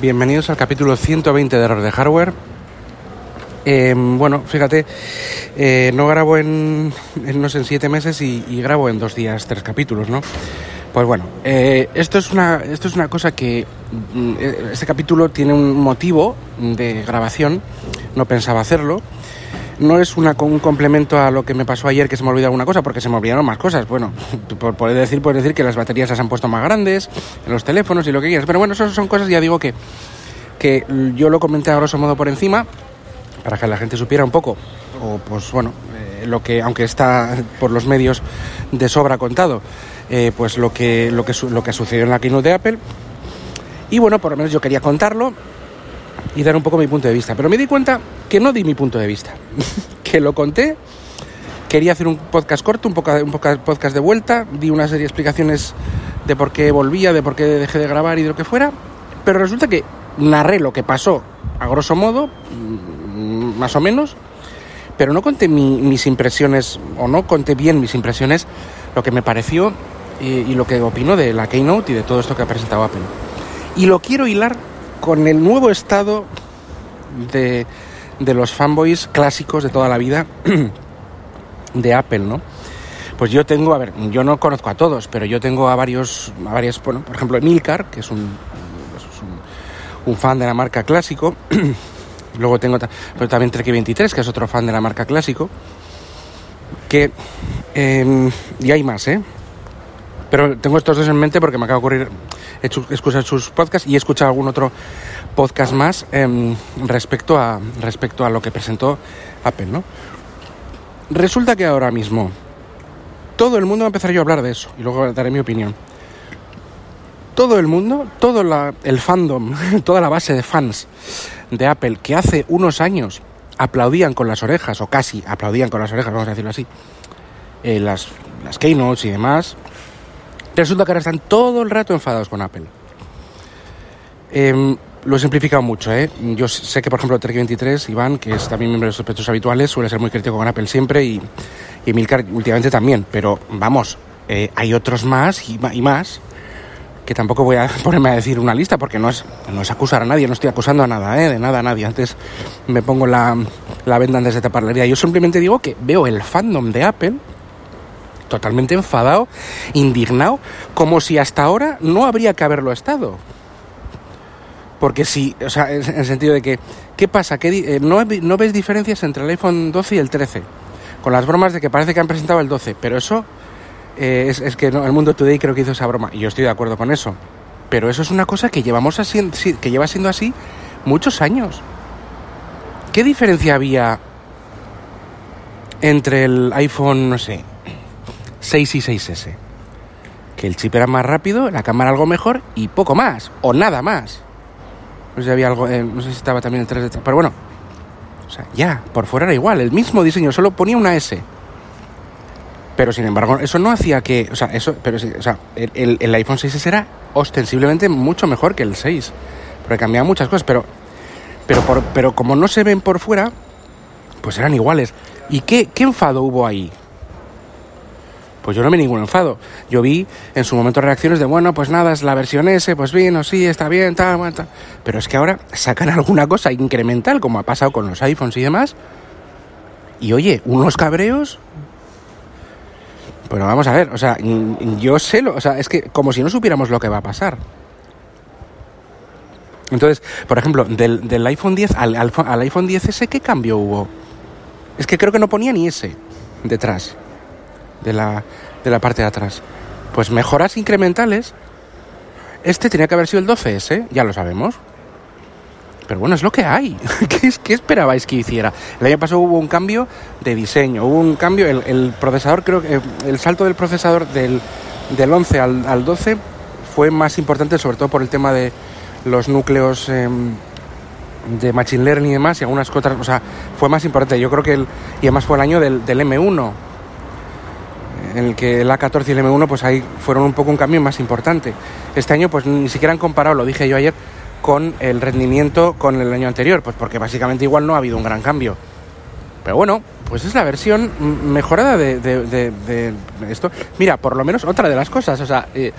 Bienvenidos al capítulo 120 de Error de Hardware. Eh, bueno, fíjate, eh, no grabo en, en, no sé, en siete meses y, grabo en dos días tres capítulos, ¿no? Pues bueno, eh, esto, es una, esto es una cosa que mm, este capítulo tiene un motivo de grabación, no pensaba hacerlo. No es una, un complemento a lo que me pasó ayer que se me olvidó alguna cosa, porque se me olvidaron más cosas. Bueno, por, decir, puedes decir que las baterías se han puesto más grandes los teléfonos y lo que quieras. Pero bueno, eso son cosas, ya digo que, que yo lo comenté a grosso modo por encima, para que la gente supiera un poco, o pues bueno, eh, lo que, aunque está por los medios de sobra contado, eh, pues lo que, lo, que, lo que sucedió en la keynote de Apple. Y bueno, por lo menos yo quería contarlo y dar un poco mi punto de vista. Pero me di cuenta que no di mi punto de vista, que lo conté. Quería hacer un podcast corto, un podcast de vuelta, di una serie de explicaciones de por qué volvía, de por qué dejé de grabar y de lo que fuera, pero resulta que narré lo que pasó a grosso modo, más o menos, pero no conté mi, mis impresiones, o no conté bien mis impresiones, lo que me pareció y, y, lo que opino de la Keynote y de todo esto que ha presentado Apple. Y lo quiero hilar con el nuevo estado de, de los fanboys clásicos de toda la vida de Apple, ¿no? Pues yo tengo, a ver, yo no conozco a todos, pero yo tengo a varios, a varios, bueno, por ejemplo, Emilcar, que es un, es un, un fan de la marca clásico, Luego tengo pero también Trek23, que es otro fan de la marca clásico. Que. Eh, y hay más, ¿eh? Pero tengo estos dos en mente porque me acaba de ocurrir escuchar sus podcasts y he escuchado algún otro podcast más eh, respecto, a, respecto a lo que presentó Apple, ¿no? Resulta que ahora mismo todo el mundo va a empezar yo a hablar de eso y luego daré mi opinión. Todo el mundo, todo la, el fandom, toda la base de fans de Apple que hace unos años aplaudían con las orejas, o casi aplaudían con las orejas, vamos a decirlo así, eh, las, las keynotes y demás, resulta que ahora están todo el rato enfadados con Apple. Eh, lo he simplificado mucho, ¿eh? Yo sé que, por ejemplo, Trek23, Iván, que es también miembro de los sospechosos habituales, suele ser muy crítico con Apple siempre y, y Milcar últimamente también, pero vamos, eh, hay otros más y, y más que tampoco voy a ponerme a decir una lista porque no es, no es acusar a nadie, no estoy acusando a nada, ¿eh? de nada a nadie. Antes me pongo la, la venda antes de tapar la herida. Yo simplemente digo que veo el fandom de Apple totalmente enfadado, indignado, como si hasta ahora no habría que haberlo estado. Porque si, o sea, en el sentido de que, ¿qué pasa? ¿Qué, eh, no, ¿No ves diferencias entre el iPhone 12 y el 13? Con las bromas de que parece que han presentado el 12, pero eso eh, es, que el Mundo Today creo que hizo esa broma y yo estoy de acuerdo con eso. Pero eso es una cosa que llevamos así, que lleva siendo así muchos años. ¿Qué diferencia había entre el iPhone, no sé, 6 y 6S? Que el chip era más rápido, la cámara algo mejor y poco más, o nada más. No sé si había algo, eh, no sé si estaba también el 3 detrás, pero bueno, o sea, ya, por fuera era igual, el mismo diseño, solo ponía una S. Pero sin embargo, eso no hacía que. O sea, eso, pero, o sea el, el, iPhone 6S era ostensiblemente mucho mejor que el 6. Porque cambiaban muchas cosas, pero. Pero, por, pero como no se ven por fuera, pues eran iguales. ¿Y qué, qué enfado hubo ahí? Pues yo no vi ningún enfado. Yo vi en su momento reacciones de, bueno, pues nada, es la versión S, pues bien, o sí, está bien, tal, tal. Pero es que ahora sacan alguna cosa incremental, como ha pasado con los iPhones y demás. Y oye, unos cabreos pero vamos a ver, o sea, yo sé lo, o sea, es que como si no supiéramos lo que va a pasar. Entonces, por ejemplo, del, del iPhone 10 al, al, al, iPhone 10S, ¿qué cambio hubo? Es que creo que no ponía ni S detrás, de la, de la parte de atrás. Pues mejoras incrementales. Este tenía que haber sido el 12S, ya lo sabemos. Pero bueno, es lo que hay. ¿Qué, ¿Qué, esperabais que hiciera? El año pasado hubo un cambio de diseño, hubo un cambio, el, el procesador, creo que el salto del procesador del, del 11 al, al, 12 fue más importante, sobre todo por el tema de los núcleos eh, de Machine Learning y demás, y algunas otras, o sea, fue más importante. Yo creo que, el, y además fue el año del, del M1, en el que el A14 y el M1 pues ahí fueron un poco un cambio más importante. Este año pues ni siquiera han comparado, lo dije yo ayer, con el rendimiento con el año anterior, pues porque básicamente igual no ha habido un gran cambio. Pero bueno, pues es la versión mejorada de, de, de, de esto. Mira, por lo menos otra de las cosas, o sea, eh,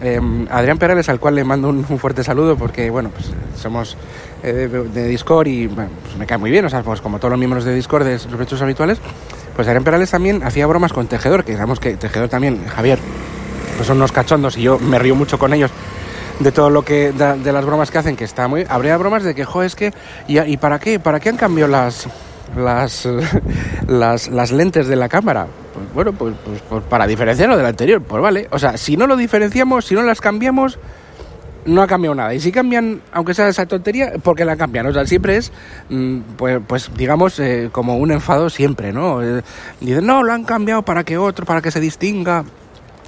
em, Adrián Perales, al cual le mando un, fuerte saludo porque, bueno, pues somos eh, de, Discord y pues me cae muy bien, o sea, pues como todos los miembros de Discord de los hechos habituales, pues Adrián Perales también hacía bromas con Tejedor, que digamos que Tejedor también, Javier, pues son unos cachondos y yo me río mucho con ellos de todo lo que de, las bromas que hacen que está muy habría bromas de que jo es que y, y para qué para qué han cambiado las las, las, las lentes de la cámara pues bueno pues, pues, pues, para diferenciarlo del anterior pues vale. O sea si no lo diferenciamos si no las cambiamos no ha cambiado nada. Y si cambian, aunque sea esa tontería, porque la cambian. O sea, siempre es, mm, pues, pues digamos, eh, como un enfado siempre, ¿no? Eh, dicen, no, lo han cambiado para que otro, para que se distinga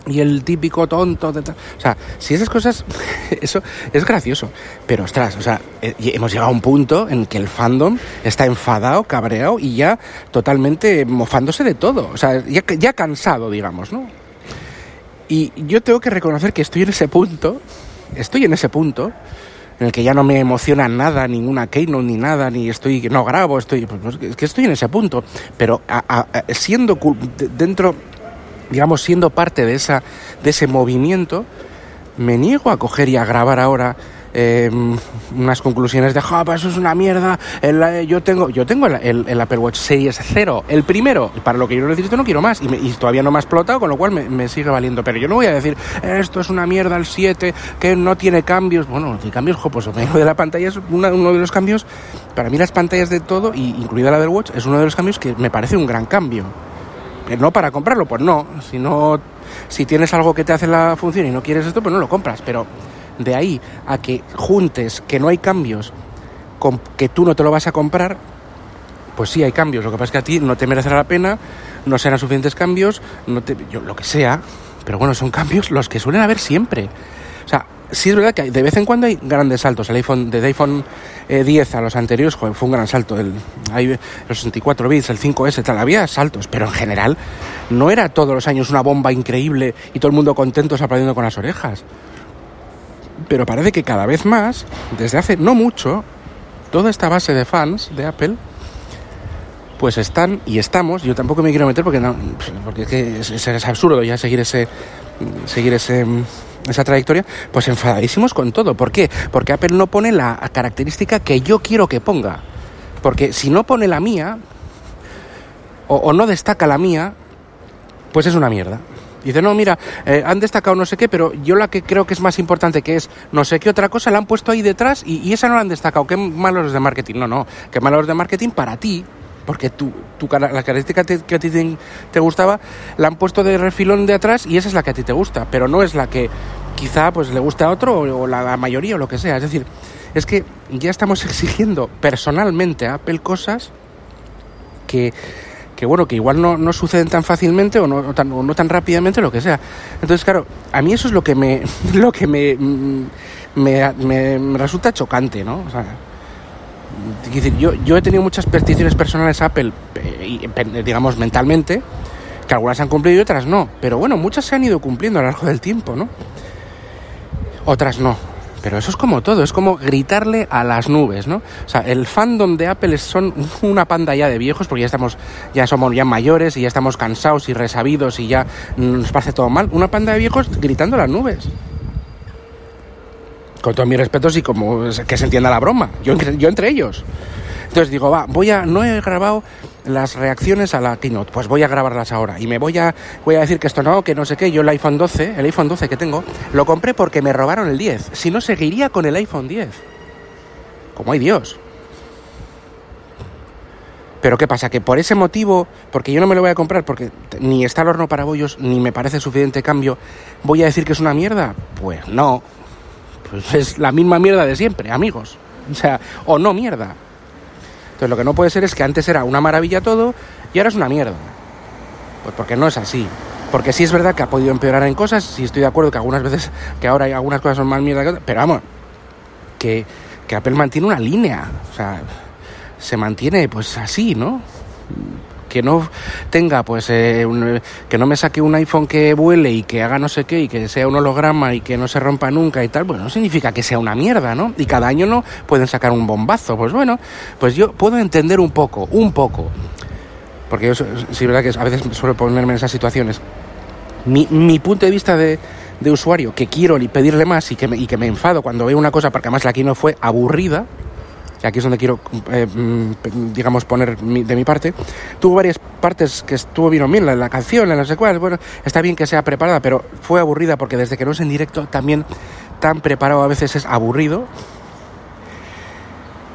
y el típico tonto. o sea, si esas cosas, eso es gracioso. Pero ostras, o sea, eh, hemos llegado a un punto en que el fandom está enfadado, cabreado y ya totalmente mofándose de todo. O sea, ya, ya cansado, digamos, ¿no? Y yo tengo que reconocer que estoy en ese punto, estoy en ese punto en el que ya no me emociona nada, ninguna keynote ni nada, ni estoy, no grabo, estoy, pues, es que estoy en ese punto. Pero siendo dentro digamos, siendo parte de, esa, de ese movimiento, me niego a coger y a grabar ahora em, unas conclusiones de, ja, eso es una mierda, el, yo tengo, yo tengo el, Apple Watch Series 0, el primero, para lo que yo necesito no quiero más, y, todavía no me ha explotado, con lo cual me, sigue valiendo, pero yo no voy a decir, esto es una mierda el 7, que no tiene cambios, bueno, no cambios, jo, pues de la pantalla es uno de los cambios, para mí las pantallas de todo, y incluida la del Watch, es uno de los cambios que me parece un gran cambio. Eh, no para comprarlo, pues no. Si no, si tienes algo que te hace la función y no quieres esto, pues no lo compras. Pero de ahí a que juntes que no hay cambios que tú no te lo vas a comprar, pues sí hay cambios. Lo que pasa es que a ti no te merecerá la pena, no serán suficientes cambios, no te, yo, lo que sea. Pero bueno, son cambios los que suelen haber siempre. O sea, sí es verdad que de vez en cuando hay grandes saltos. El iPhone, desde iPhone 10 eh, a los anteriores, fue un gran salto. El, los 64 bits, el 5S, tal, había saltos, pero en general no era todos los años una bomba increíble y todo el mundo contento aplaudiendo con las orejas. Pero parece que cada vez más, desde hace no mucho, toda esta base de fans de Apple, pues están y estamos, yo tampoco me quiero meter porque, no, porque es, es absurdo ya seguir ese, seguir ese esa trayectoria, pues enfadadísimos con todo. ¿Por qué? Porque Apple no pone la característica que yo quiero que ponga. Porque si no pone la mía, o, no destaca la mía, pues es una mierda. Dice, no, mira, eh, han destacado no sé qué, pero yo la que creo que es más importante, que es no sé qué otra cosa, la han puesto ahí detrás y, esa no la han destacado. Qué malos de marketing. No, no, qué malos de marketing para ti, porque tu, tu, la característica que a ti te, gustaba la han puesto de refilón de atrás y esa es la que a ti te gusta, pero no es la que quizá pues le gusta a otro o, la, mayoría o lo que sea. Es decir, es que ya estamos exigiendo personalmente a Apple cosas que, que bueno, que igual no, no suceden tan fácilmente o no, tan, o no tan rápidamente, lo que sea. Entonces, claro, a mí eso es lo que me, lo que me, me, me resulta chocante, ¿no? O sea, yo, yo he tenido muchas peticiones personales a Apple, eh, digamos mentalmente, que algunas se han cumplido y otras no. Pero bueno, muchas se han ido cumpliendo a lo largo del tiempo, ¿no? Otras no. Pero eso es como todo, es como gritarle a las nubes, ¿no? O sea, el fandom de Apple son una panda ya de viejos, porque ya estamos, ya somos ya mayores y ya estamos cansados y resabidos y ya nos parece todo mal. Una panda de viejos gritando a las nubes con todos mis respetos y como que se entienda la broma, yo, yo entre ellos. Entonces digo, va, voy a, no he grabado las reacciones a la keynote, pues voy a grabarlas ahora y me voy a, voy a decir que esto no, que no sé qué, yo el iPhone 12, el iPhone 12 que tengo, lo compré porque me robaron el 10, si no seguiría con el iPhone 10. Como hay Dios. Pero ¿qué pasa? Que por ese motivo, porque yo no me lo voy a comprar, porque ni está el horno para bollos, ni me parece suficiente cambio, ¿voy a decir que es una mierda? Pues no, pues es la misma mierda de siempre, amigos. O sea, o no mierda. Entonces lo que no puede ser es que antes era una maravilla todo y ahora es una mierda. Pues porque no es así. Porque sí es verdad que ha podido empeorar en cosas, sí estoy de acuerdo que algunas veces, que ahora hay algunas cosas son más mierda que otras, pero vamos, que, que Apple mantiene una línea, o sea, se mantiene pues así, ¿no? Que no tenga, pues, eh, que no me saque un iPhone que vuele y que haga no sé qué y que sea un holograma y que no se rompa nunca y tal, pues no significa que sea una mierda, ¿no? Y cada año no pueden sacar un bombazo. Pues bueno, pues yo puedo entender un poco, un poco. Porque yo, sí, verdad que a veces suelo ponerme en esas situaciones. Mi, mi punto de vista de, de usuario que quiero pedirle más y que me, y que me enfado cuando veo una cosa, porque además la no fue aburrida, y aquí es donde quiero, eh, mm, digamos, poner de mi parte, tuvo varias partes que estuvo bien la, la canción, en las secuelas, bueno, está bien que sea preparada, pero fue aburrida porque desde que no es en directo también tan preparado a veces es aburrido,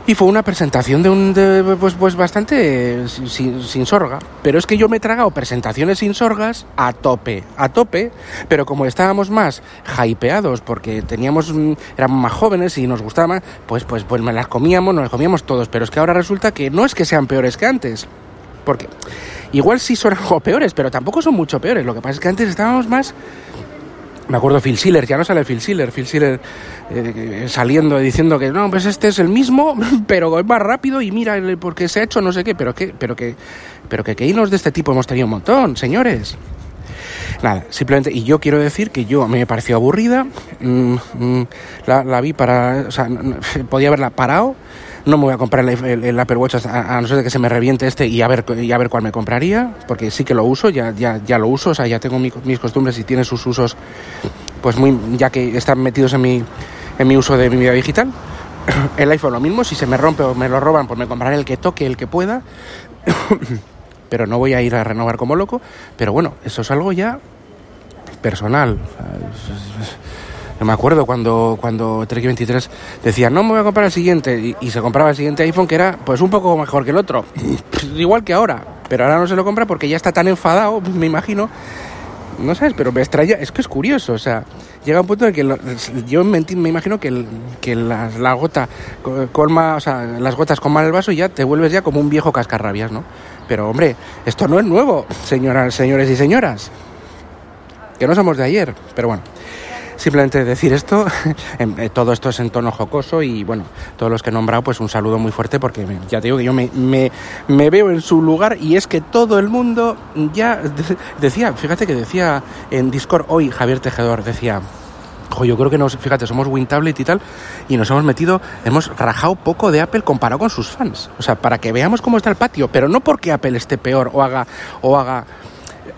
y fue una presentación de un de, pues, pues bastante sin, sin, sorga. Pero es que yo me he tragado presentaciones sin sorgas a tope, a tope. Pero como estábamos más hypeados porque teníamos, mm, éramos más jóvenes y nos gustaba pues, pues, pues me las comíamos, nos las comíamos todos. Pero es que ahora resulta que no es que sean peores que antes. Porque igual sí son algo peores, pero tampoco son mucho peores. Lo que pasa es que antes estábamos más me acuerdo Phil Schiller, ya no sale Phil Schiller, Phil Schiller eh, saliendo diciendo que no, pues este es el mismo, pero es más rápido y mira porque se ha hecho no sé qué, pero que, pero que, pero que keynos de este tipo hemos tenido un montón, señores. Nada, simplemente, y yo quiero decir que yo me pareció aburrida, mm, mm, la, vi para, o sea, podía haberla parado, no me voy a comprar el, Apple Watch a, no ser de que se me reviente este y a ver y a ver cuál me compraría, porque sí que lo uso, ya, ya, ya lo uso, o sea, ya tengo mis costumbres y tiene sus usos, pues muy, ya que están metidos en mi, en mi uso de mi vida digital. El iPhone lo mismo, si se me rompe o me lo roban, pues me compraré el que toque, el que pueda. pero no voy a ir a renovar como loco. Pero bueno, eso es algo ya personal. Yo me acuerdo cuando, cuando Trek 23 decía, no me voy a comprar el siguiente, y, se compraba el siguiente iPhone que era pues un poco mejor que el otro. Igual que ahora, pero ahora no se lo compra porque ya está tan enfadado, me imagino. No sabes, pero me extraña, es que es curioso, o sea, llega un punto en que yo me, me, imagino que, que la, la, gota colma, o sea, las gotas con mal el vaso y ya te vuelves ya como un viejo cascarrabias, ¿no? Pero hombre, esto no es nuevo, señoras, señores y señoras. Que no somos de ayer, pero bueno. Simplemente decir esto, eh, todo esto es en tono jocoso y bueno, todos los que he nombrado, pues un saludo muy fuerte porque ya te digo que yo me, me, me veo en su lugar y es que todo el mundo ya decía, fíjate que decía en Discord hoy Javier Tejedor, decía, yo creo que nos, fíjate, somos WinTablet y tal, y nos hemos metido, hemos rajado poco de Apple comparado con sus fans. O sea, para que veamos cómo está el patio, pero no porque Apple esté peor o haga, o haga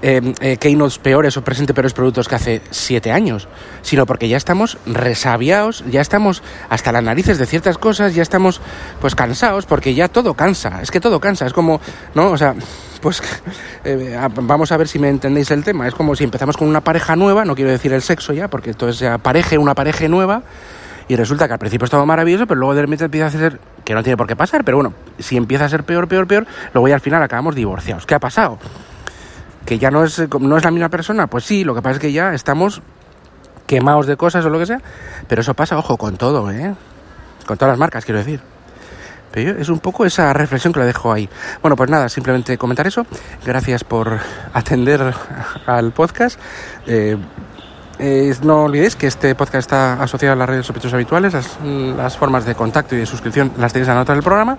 eh, eh, keynotes peores o presente peores productos que hace siete años, sino porque ya estamos resabiados, ya estamos hasta las narices de ciertas cosas, ya estamos pues cansados, porque ya todo cansa, es que todo cansa, es como, ¿no? O sea, pues eh, vamos a ver si me entendéis el tema, es como si empezamos con una pareja nueva, no quiero decir el sexo ya, porque esto es ya pareja, una pareja nueva, y resulta que al principio estaba maravilloso, pero luego de repente empieza a ser, que no tiene por qué pasar, pero bueno, si empieza a ser peor, peor, peor, luego ya al final acabamos divorciados. ¿Qué ha pasado? Que ya no es, no es la misma persona, pues sí, lo que pasa es que ya estamos quemados de cosas o lo que sea, pero eso pasa, ojo, con todo, ¿eh? Con todas las marcas, quiero decir. Pero es un poco esa reflexión que la dejo ahí. Bueno, pues nada, simplemente comentar eso. Gracias por atender al podcast. Eh, no olvidéis que este podcast está asociado a las redes sospechosos habituales, las, las, formas de contacto y de suscripción las tenéis en la nota del programa.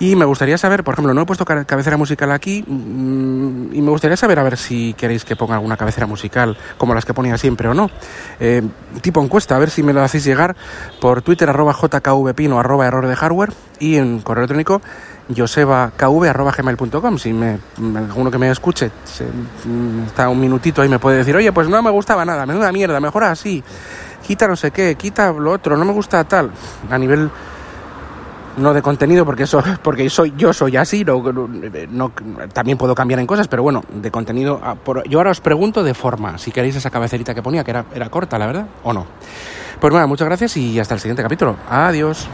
Y me gustaría saber, por ejemplo, no he puesto cabecera musical aquí mm, y me gustaría saber a ver si queréis que ponga alguna cabecera musical como las que ponía siempre o no. Eh, tipo encuesta, a ver si me lo hacéis llegar por Twitter arroba jkvpino arroba error de hardware y en correo electrónico josebakv.gmail.com Si me, alguno que me escuche mm, está un minutito ahí me puede decir, oye, pues no me gustaba nada, menuda mierda, mejor así, quita no sé qué, quita lo otro, no me gusta tal, a nivel no de contenido porque eso porque soy yo soy así no, también puedo cambiar en cosas pero bueno de contenido ah, yo ahora os pregunto de forma si queréis esa cabecerita que ponía que era, era corta la verdad o no. Pues bueno muchas gracias y hasta el siguiente capítulo. Adiós